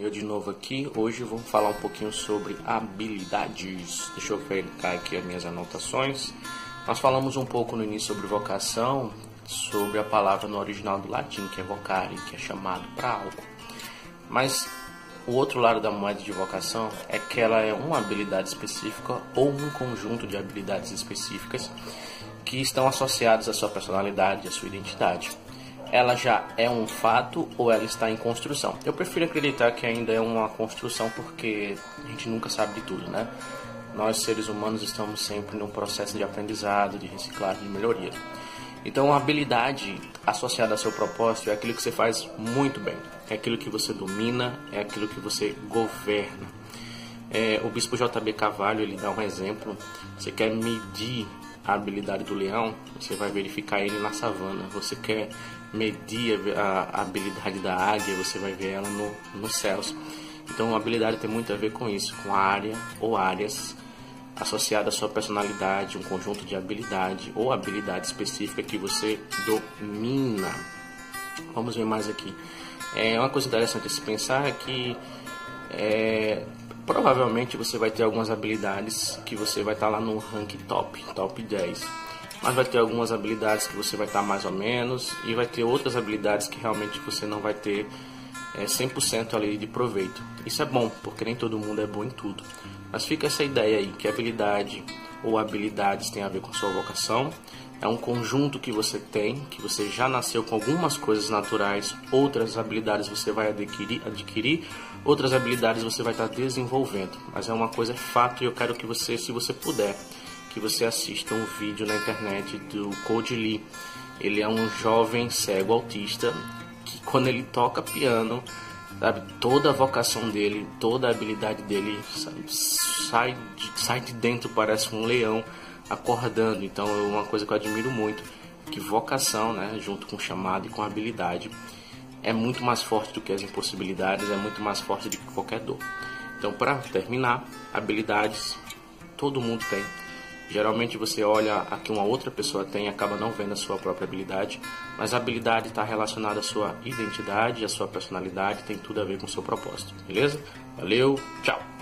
Eu de novo aqui. Hoje vamos falar um pouquinho sobre habilidades. Deixa eu verificar aqui as minhas anotações. Nós falamos um pouco no início sobre vocação, sobre a palavra no original do latim, que é vocare, que é chamado para algo. Mas o outro lado da moeda de vocação é que ela é uma habilidade específica ou um conjunto de habilidades específicas que estão associadas à sua personalidade, à sua identidade ela já é um fato ou ela está em construção? Eu prefiro acreditar que ainda é uma construção porque a gente nunca sabe de tudo, né? Nós seres humanos estamos sempre num processo de aprendizado, de reciclagem, de melhoria. Então, a habilidade associada ao seu propósito é aquilo que você faz muito bem, é aquilo que você domina, é aquilo que você governa. É, o bispo JB Carvalho ele dá um exemplo. Você quer medir a habilidade do leão, você vai verificar ele na savana. Você quer medir a, habilidade da águia, você vai ver ela no, nos céus. Então, a habilidade tem muito a ver com isso, com a área ou áreas associada à sua personalidade, um conjunto de habilidade ou habilidade específica que você domina. Vamos ver mais aqui. É uma coisa interessante se pensar é que é, provavelmente você vai ter algumas habilidades que você vai estar lá no rank top, top 10 mas vai ter algumas habilidades que você vai estar mais ou menos e vai ter outras habilidades que realmente você não vai ter é, 100% ali de proveito. Isso é bom, porque nem todo mundo é bom em tudo. Mas fica essa ideia aí que habilidade ou habilidades tem a ver com sua vocação. É um conjunto que você tem, que você já nasceu com algumas coisas naturais, outras habilidades você vai adquirir, adquirir outras habilidades você vai estar desenvolvendo. Mas é uma coisa é fato e eu quero que você, se você puder, que você assista um vídeo na internet do Code Lee. Ele é um jovem cego autista quando ele toca piano, sabe, toda a vocação dele, toda a habilidade dele sabe, sai, de, sai de dentro, parece um leão acordando. Então é uma coisa que eu admiro muito, que vocação, né, junto com chamado e com habilidade, é muito mais forte do que as impossibilidades, é muito mais forte do que qualquer dor. Então, para terminar, habilidades todo mundo tem Geralmente você olha a que uma outra pessoa tem e acaba não vendo a sua própria habilidade, mas a habilidade está relacionada à sua identidade, à sua personalidade, tem tudo a ver com o seu propósito, beleza? Valeu, tchau!